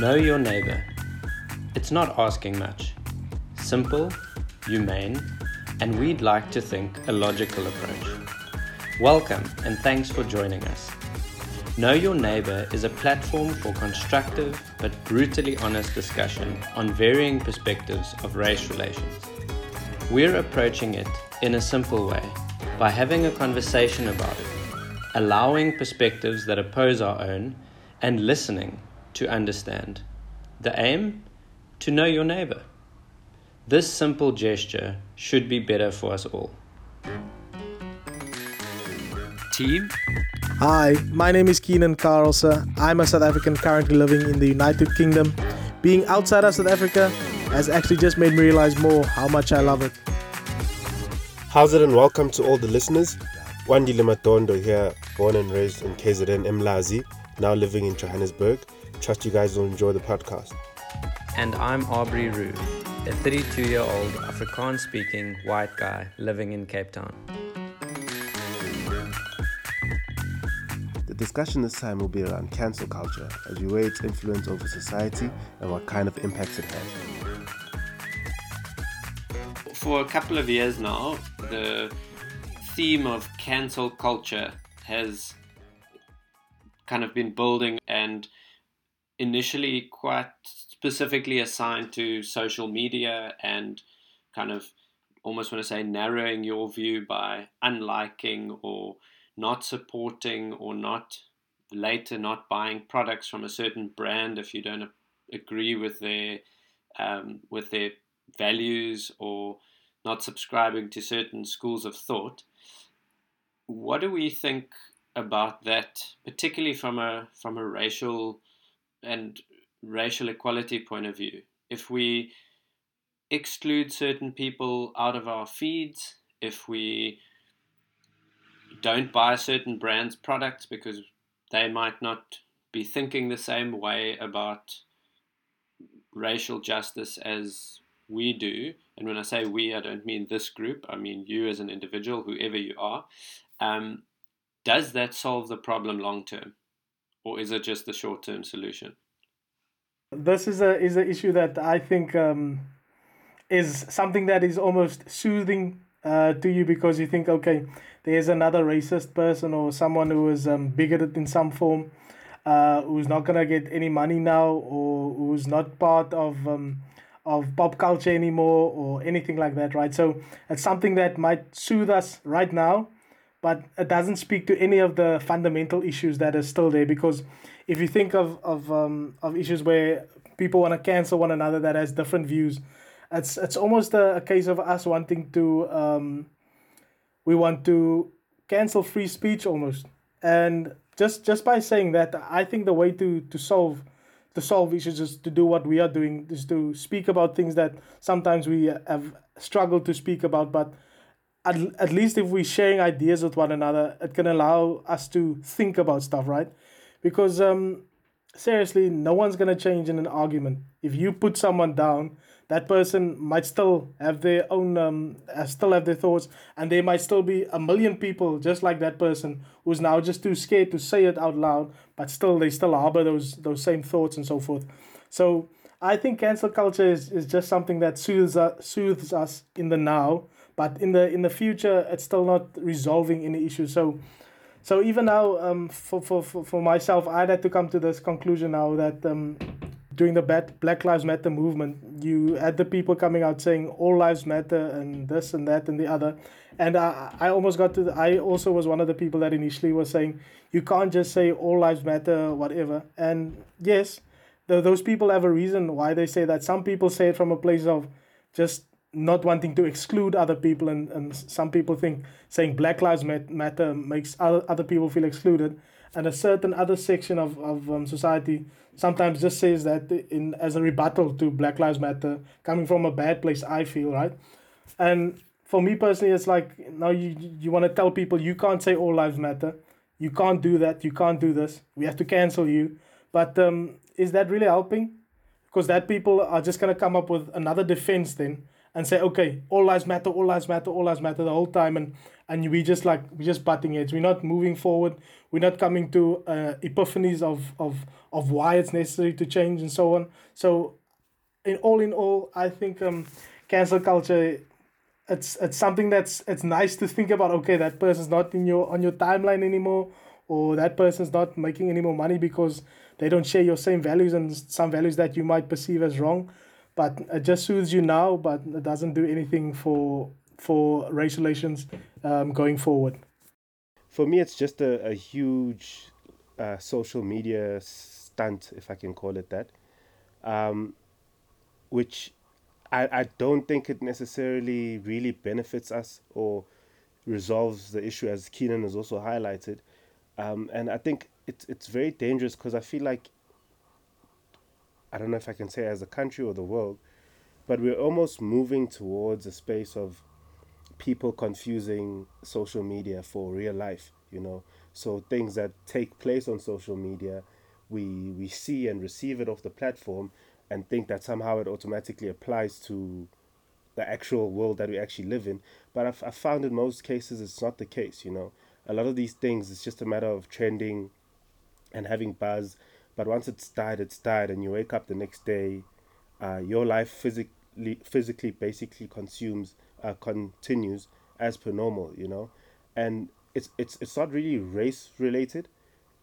Know your neighbor. It's not asking much. Simple, humane, and we'd like to think a logical approach. Welcome and thanks for joining us. Know Your Neighbor is a platform for constructive but brutally honest discussion on varying perspectives of race relations. We're approaching it in a simple way by having a conversation about it, allowing perspectives that oppose our own, and listening to understand. The aim? To know your neighbor. This simple gesture should be better for us all. Team? Hi, my name is Keenan Carlson. I'm a South African currently living in the United Kingdom. Being outside of South Africa has actually just made me realize more how much I love it. How's it and welcome to all the listeners. Wandile Matondo here, born and raised in KZN Mlazi, now living in Johannesburg. Trust you guys will enjoy the podcast. And I'm Aubrey Roux, a 32 year old Afrikaans speaking white guy living in Cape Town. The discussion this time will be around cancel culture as we weigh its influence over society and what kind of impacts it has. For a couple of years now, the theme of cancel culture has kind of been building and initially quite specifically assigned to social media and kind of almost want to say narrowing your view by unliking or not supporting or not later not buying products from a certain brand if you don't agree with their um, with their values or not subscribing to certain schools of thought. What do we think about that, particularly from a from a racial and racial equality point of view? If we exclude certain people out of our feeds, if we don't buy certain brands' products because they might not be thinking the same way about racial justice as we do. And when I say we, I don't mean this group, I mean you as an individual, whoever you are. Um, does that solve the problem long term? Or is it just a short term solution? This is a is an issue that I think um, is something that is almost soothing uh, to you because you think, okay, there's another racist person or someone who is um, bigoted in some form, uh, who's not gonna get any money now or who's not part of um, of pop culture anymore or anything like that, right? So it's something that might soothe us right now, but it doesn't speak to any of the fundamental issues that are still there because if you think of of um, of issues where people want to cancel one another that has different views, it's it's almost a, a case of us wanting to um, we want to cancel free speech almost, and just just by saying that, I think the way to to solve to solve issues is to do what we are doing is to speak about things that sometimes we have struggled to speak about, but at, at least if we're sharing ideas with one another, it can allow us to think about stuff, right? because um seriously no one's going to change in an argument if you put someone down that person might still have their own um still have their thoughts and there might still be a million people just like that person who's now just too scared to say it out loud but still they still harbor those those same thoughts and so forth so i think cancel culture is, is just something that soothes us, soothes us in the now but in the in the future it's still not resolving any issues. So so even now um, for, for, for, for myself i had to come to this conclusion now that um, during the black lives matter movement you had the people coming out saying all lives matter and this and that and the other. And i, I almost got to the, i also was one of the people that initially was saying you can't just say all lives matter whatever. And yes the, those people have a reason why they say that. Some people say it from a place of just not wanting to exclude other people and, and some people think saying black lives matter makes other, other people feel excluded. And a certain other section of, of um, society sometimes just says that in as a rebuttal to black lives matter coming from a bad place i feel right? And for me personally it's like now you you want to tell people you can't say all lives matter. You can't do that. You can't do this. We have to cancel you. But um, is that really helping? Because that people are just going to come up with another defense then and say, okay, all lives matter, all lives matter, all lives matter the whole time, and and we just like we just butting heads. We're not moving forward. We're not coming to uh, epiphanies of of of why it's necessary to change and so on. So, in all in all, I think um, cancel culture. It's it's something that's it's nice to think about. Okay, that person's not in your on your timeline anymore, or that person's not making any more money because they don't share your same values and some values that you might perceive as wrong but it just soothes you now, but it doesn't do anything for for race relations um, going forward. For me, it's just a, a huge uh, social media stunt, if I can call it that, um, which I, I don't think it necessarily really benefits us or resolves the issue, as Keenan has also highlighted. Um, and I think it's it's very dangerous because I feel like I don't know if I can say as a country or the world, but we're almost moving towards a space of people confusing social media for real life, you know. So things that take place on social media, we we see and receive it off the platform and think that somehow it automatically applies to the actual world that we actually live in. But I've, I've found in most cases it's not the case, you know. A lot of these things, it's just a matter of trending and having buzz but once it's died, it's died, and you wake up the next day, uh, your life physically, physically, basically consumes, uh, continues as per normal, you know, and it's it's it's not really race related,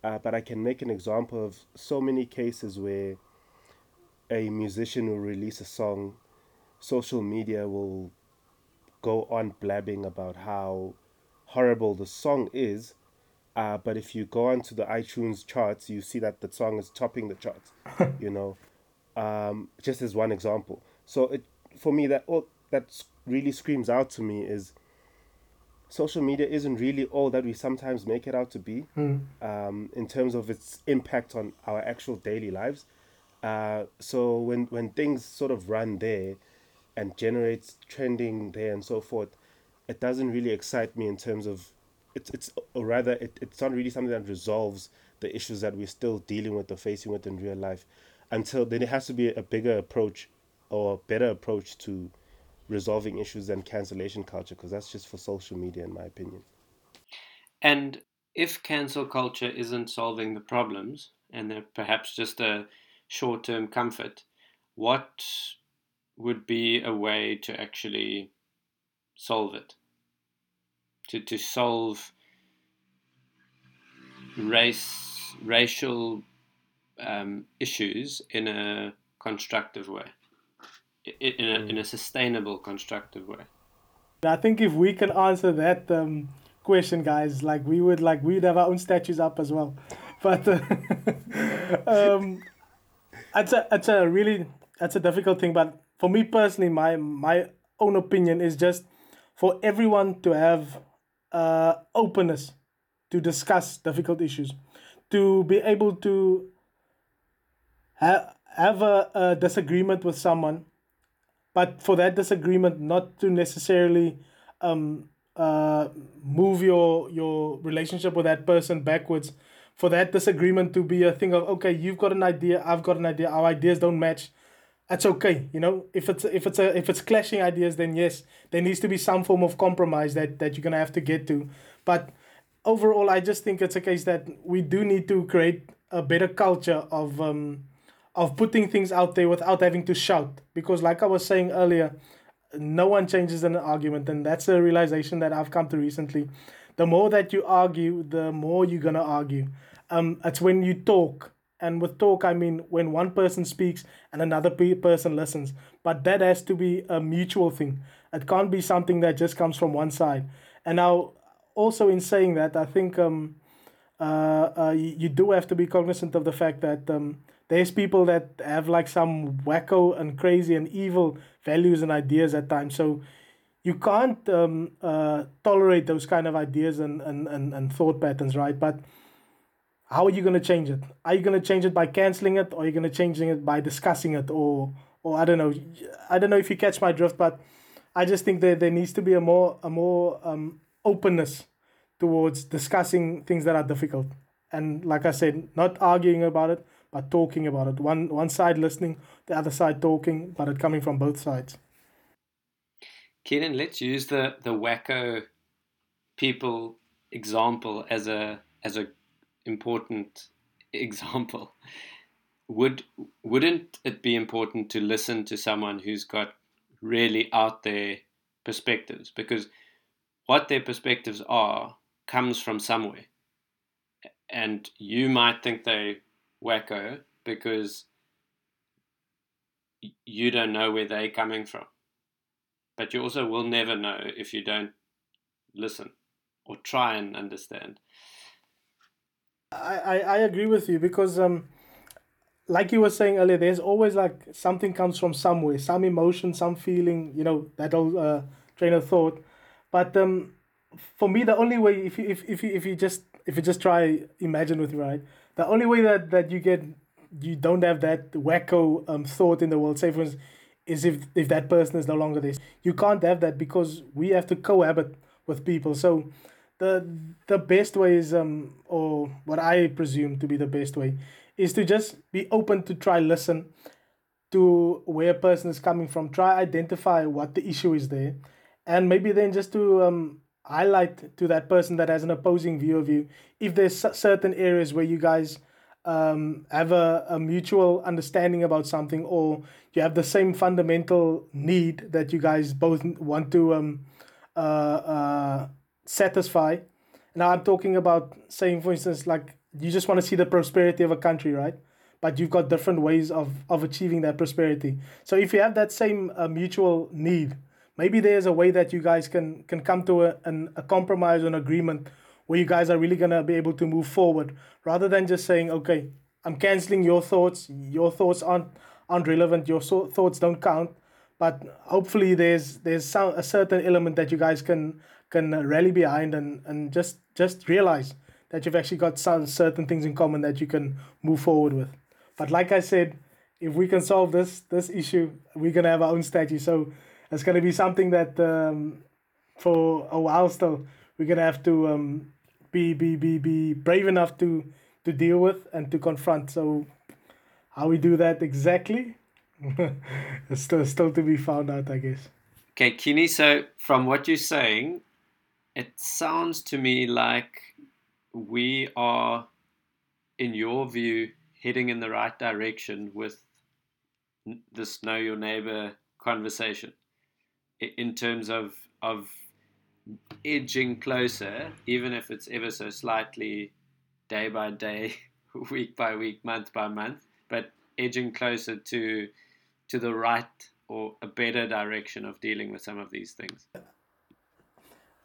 uh, but I can make an example of so many cases where a musician will release a song, social media will go on blabbing about how horrible the song is uh, but if you go onto the iTunes charts, you see that the song is topping the charts. you know, um, just as one example. So it for me that all that really screams out to me is social media isn't really all that we sometimes make it out to be mm. um, in terms of its impact on our actual daily lives. Uh, so when when things sort of run there and generates trending there and so forth, it doesn't really excite me in terms of it's it's or rather it, it's not really something that resolves the issues that we're still dealing with or facing with in real life until then it has to be a bigger approach or better approach to resolving issues than cancellation culture because that's just for social media in my opinion. And if cancel culture isn't solving the problems and they're perhaps just a short-term comfort what would be a way to actually solve it to, to solve race racial um, issues in a constructive way, in a, in a mm. sustainable, constructive way. I think if we can answer that um, question, guys, like we would like we'd have our own statues up as well. But uh, um, it's a it's a really that's a difficult thing. But for me personally, my my own opinion is just for everyone to have uh, openness to discuss difficult issues, to be able to ha- have a, a disagreement with someone, but for that disagreement not to necessarily um, uh, move your your relationship with that person backwards. For that disagreement to be a thing of okay, you've got an idea, I've got an idea, our ideas don't match that's okay you know? If it's if it's a if it's clashing ideas then yes there needs to be some form of compromise that that you're gonna have to get to. But overall i just think it's a case that we do need to create a better culture of um of putting things out there without having to shout. Because like i was saying earlier no one changes in an argument and that's a realization that i've come to recently. The more that you argue the more you're gonna argue. Um it's when you talk and with talk, I mean when one person speaks and another pe- person listens. But that has to be a mutual thing. It can't be something that just comes from one side. And now, also in saying that, I think um, uh, uh, you, you do have to be cognizant of the fact that um, there's people that have like some wacko and crazy and evil values and ideas at times. So you can't um, uh, tolerate those kind of ideas and, and, and, and thought patterns, right? But how are you going to change it? Are you going to change it by canceling it, or are you going to changing it by discussing it, or or I don't know. I don't know if you catch my drift, but I just think that there needs to be a more a more um, openness towards discussing things that are difficult. And like I said, not arguing about it, but talking about it. One one side listening, the other side talking, but it coming from both sides. Keenan, let's use the the wacko people example as a as a important example. Would wouldn't it be important to listen to someone who's got really out there perspectives because what their perspectives are comes from somewhere. And you might think they wacko because you don't know where they're coming from. But you also will never know if you don't listen or try and understand. I, I, I agree with you because um like you were saying earlier, there's always like something comes from somewhere, some emotion, some feeling, you know, that old uh, train of thought. But um, for me, the only way, if you, if, if you, if you just, if you just try imagine with me, right, the only way that, that you get, you don't have that wacko um, thought in the world, say for instance, is if, if that person is no longer this. You can't have that because we have to cohabit with people. So the the best way is um or what I presume to be the best way is to just be open to try listen to where a person is coming from try identify what the issue is there and maybe then just to um, highlight to that person that has an opposing view of you. If there's certain areas where you guys um, have a, a mutual understanding about something or you have the same fundamental need that you guys both want to um, uh, uh, satisfy now i'm talking about saying for instance like you just want to see the prosperity of a country, right? But you've got different ways of, of achieving that prosperity. So if you have that same uh, mutual need, maybe there's a way that you guys can can come to a, an, a compromise or an agreement where you guys are really going to be able to move forward rather than just saying, okay, I'm canceling your thoughts. Your thoughts aren't, aren't relevant. Your so- thoughts don't count. But hopefully there's there's some, a certain element that you guys can can rally behind and, and just just realize that you've actually got some certain things in common that you can move forward with. But like I said, if we can solve this this issue, we're gonna have our own statue. So it's gonna be something that um, for a while still we're gonna have to um, be be be be brave enough to to deal with and to confront. So how we do that exactly, it's still still to be found out, I guess. Okay, Kini. So from what you're saying, it sounds to me like we are, in your view, heading in the right direction with this know your neighbor conversation in terms of of edging closer, even if it's ever so slightly day by day, week by week, month by month, but edging closer to to the right or a better direction of dealing with some of these things.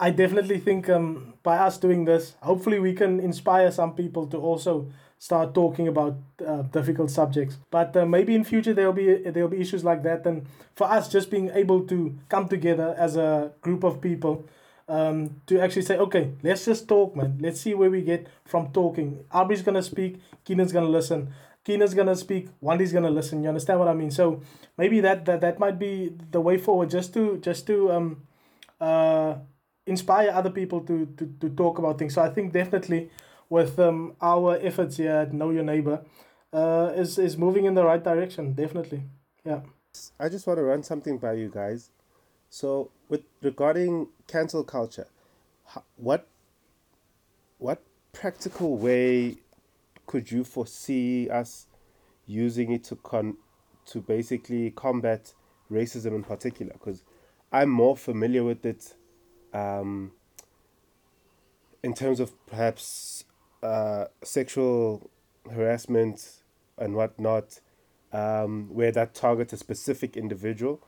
I definitely think um, by us doing this, hopefully we can inspire some people to also start talking about uh, difficult subjects. But uh, maybe in future there'll be there'll be issues like that, and for us just being able to come together as a group of people. Um, to actually say, okay, let's just talk, man. Let's see where we get from talking. Aubrey's gonna speak, Keenan's gonna listen. Keenan's gonna speak, Wandy's gonna listen. You understand what I mean? So maybe that that, that might be the way forward, just to just to um uh inspire other people to, to, to talk about things. So I think definitely with um, our efforts here at Know Your Neighbor uh, is, is moving in the right direction. Definitely. Yeah. I just want to run something by you guys. So with regarding cancel culture, what what practical way could you foresee us using it to con to basically combat racism in particular? Because I'm more familiar with it um, in terms of perhaps uh, sexual harassment and whatnot, um, where that targets a specific individual,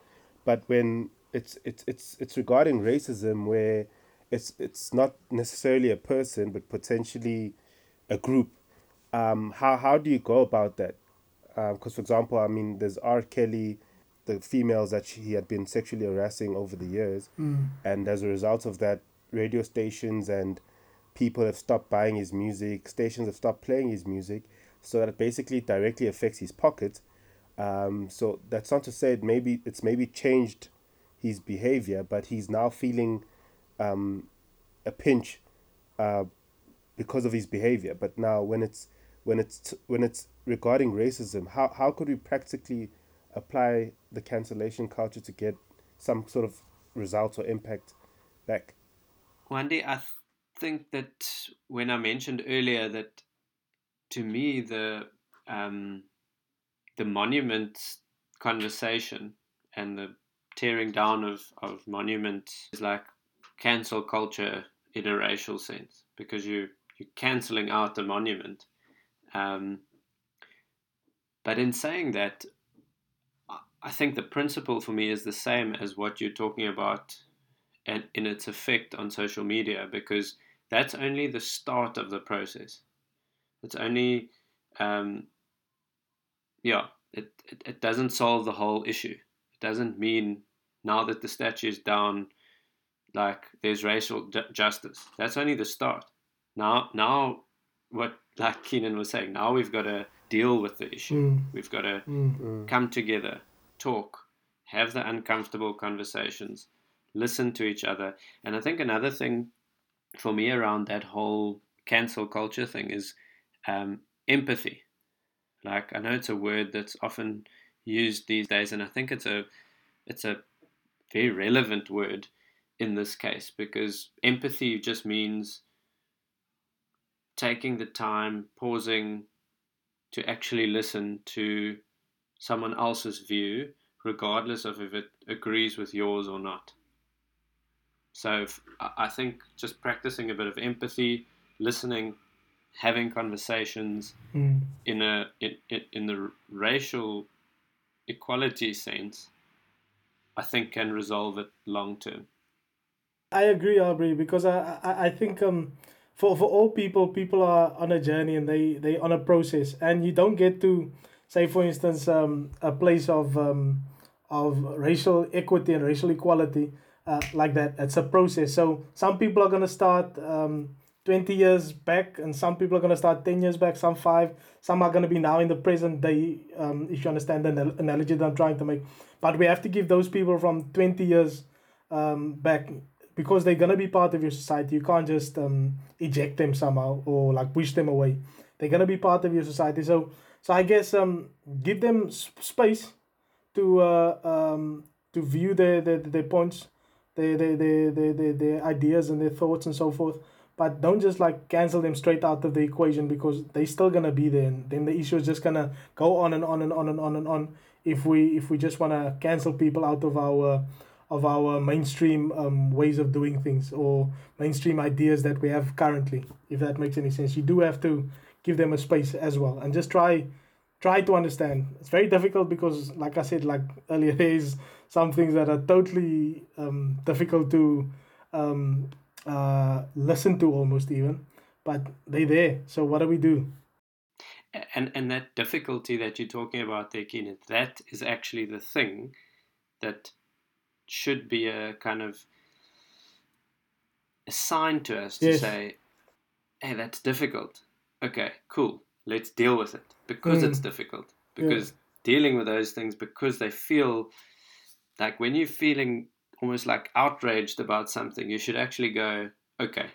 but when it's it's it's it's regarding racism where it's it's not necessarily a person but potentially a group. Um, how how do you go about that? Because um, for example, I mean, there's R. Kelly the females that he had been sexually harassing over the years. Mm. And as a result of that, radio stations and people have stopped buying his music, stations have stopped playing his music, so that basically directly affects his pocket. Um, so that's not to say it maybe it's maybe changed his behavior, but he's now feeling um, a pinch uh, because of his behavior. But now when it's when it's when it's regarding racism, how how could we practically apply the cancellation culture to get some sort of results or impact back. Wendy, I th- think that when I mentioned earlier that to me the um, the monument conversation and the tearing down of, of monuments is like cancel culture in a racial sense because you you're cancelling out the monument. Um, but in saying that, I think the principle for me is the same as what you're talking about and in its effect on social media because that's only the start of the process. It's only, um, yeah, it, it, it doesn't solve the whole issue. It doesn't mean now that the statue is down, like there's racial justice. That's only the start. Now, now, what like Keenan was saying, now we've got to deal with the issue. Mm. We've got to Mm. come together, talk, have the uncomfortable conversations, listen to each other. And I think another thing for me around that whole cancel culture thing is um, empathy. Like I know it's a word that's often used these days, and I think it's a it's a very relevant word in this case because empathy just means taking the time, pausing to actually listen to someone else's view, regardless of if it agrees with yours or not. So if, I think just practicing a bit of empathy, listening, having conversations Mm. in a in, in, the racial equality sense, I think can resolve it long term. I agree, Aubrey, because I, I, I think um for, for all people, people are on a journey and they they on a process, and you don't get to say, for instance, um a place of um of racial equity and racial equality uh, like that. It's a process. So some people are gonna start um. 20 years back and some people are going to start 10 years back some five some are going to be now in the present day um, if you understand the analogy that i'm trying to make but we have to give those people from 20 years um, back because they're gonna be part of your society. You can't just um, eject them somehow or like push them away. They're gonna be part of your society. So so I guess um, give them space to uh, um, to view their, their their points, their their, their their their ideas and their thoughts and so forth. But don't just like cancel them straight out of the equation because they're still gonna be there. And then the issue is just gonna go on and on and on and on and on. If we if we just wanna cancel people out of our of our mainstream um, ways of doing things or mainstream ideas that we have currently if that makes any sense you do have to give them a space as well and just try try to understand it's very difficult because like i said like earlier there is some things that are totally um, difficult to um, uh, listen to almost even but they're there so what do we do And and that difficulty that you're talking about there, Keenan, that is actually the thing that should be a kind of a sign to us to Yes. say, hey, that's difficult. Okay, cool. Let's deal with it because Mm. it's difficult. Because dealing with those things, because they feel like when you're feeling almost like outraged about something, you should actually go, okay,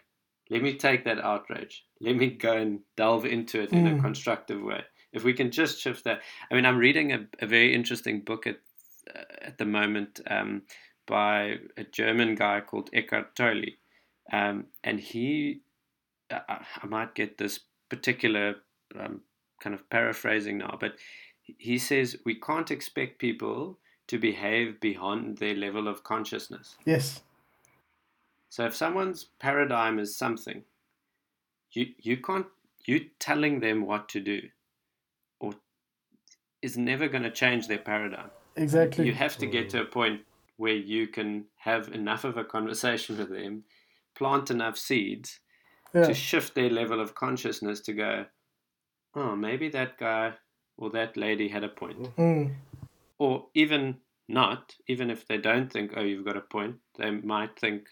let me take that outrage. Let me go and delve into it in a Mm. constructive way. If we can just shift that. I mean, I'm reading a, a very interesting book at, uh, at the moment um, by a German guy called Eckhart Tolle. Um, and he, I, I might get this particular um, kind of paraphrasing now, but he says we can't expect people to behave beyond their level of consciousness. yes So if someone's paradigm is something, you you can't you telling them what to do, or is never going to change their paradigm. exactly You have to get to a point where you can have enough of a conversation with them, plant enough seeds yeah. to shift their level of consciousness to go, oh, maybe that guy or that lady had a point. Mm. Or even not, even if they don't think, oh, you've got a point, they might think,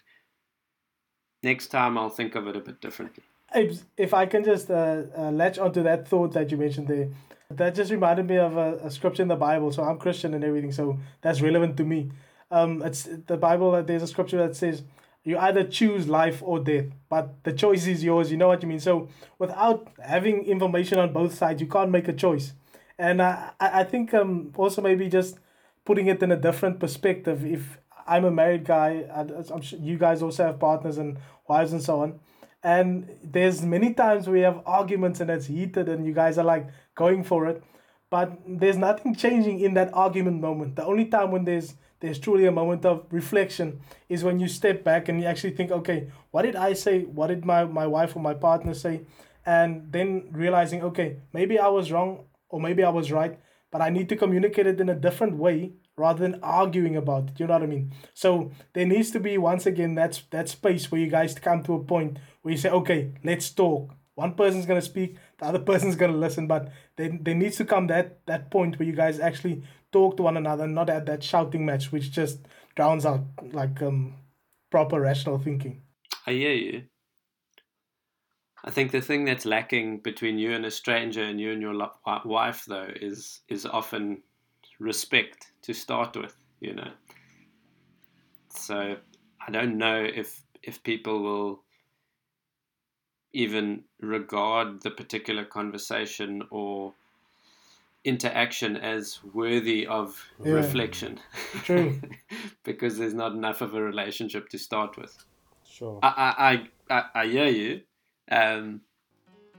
next time I'll think of it a bit differently. If, if I can just uh, uh, latch onto that thought that you mentioned there, that just reminded me of a, a scripture in the Bible. So I'm Christian and everything, so that's relevant to me. Um, it's the Bible. uh, There's a scripture that says you either choose life or death, but the choice is yours. You know what you mean. So without having information on both sides, you can't make a choice. And I I think um also maybe just putting it in a different perspective. If I'm a married guy. I'm sure you guys also have partners and wives and so on. And there's many times we have arguments and it's heated and you guys are like going for it. But there's nothing changing in that argument moment. The only time when there's there's truly a moment of reflection is when you step back and you actually think, okay, what did I say? What did my, my wife or my partner say? And then realizing, okay, maybe I was wrong or maybe I was right, but I need to communicate it in a different way rather than arguing about it. You know what I mean? So there needs to be once again that's that space where you guys come to a point where you say, okay, let's talk. One person's gonna speak, the other person's gonna listen, but then there needs to come that that point where you guys actually talk to one another, not at that shouting match, which just drowns out like um proper rational thinking. I hear you. I think the thing that's lacking between you and a stranger and you and your wife, though, is is often respect to start with. You know, so I don't know if if people will even regard the particular conversation or interaction as worthy of yeah. reflection. True. because there's not enough of a relationship to start with. Sure. I I, I, I hear you. Um,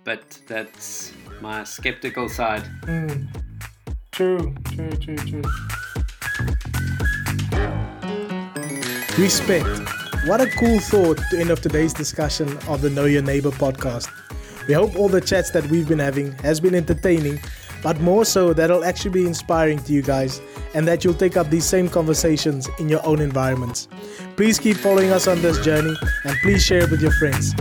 but that's my skeptical side. Mm. True, true, true, true. Respect. What a cool thought to end of today's discussion of the Know Your Neighbor podcast. We hope all the chats that we've been having has been entertaining, but more so that it'll actually be inspiring to you guys and that you'll take up these same conversations in your own environments. Please keep following us on this journey and please share it with your friends.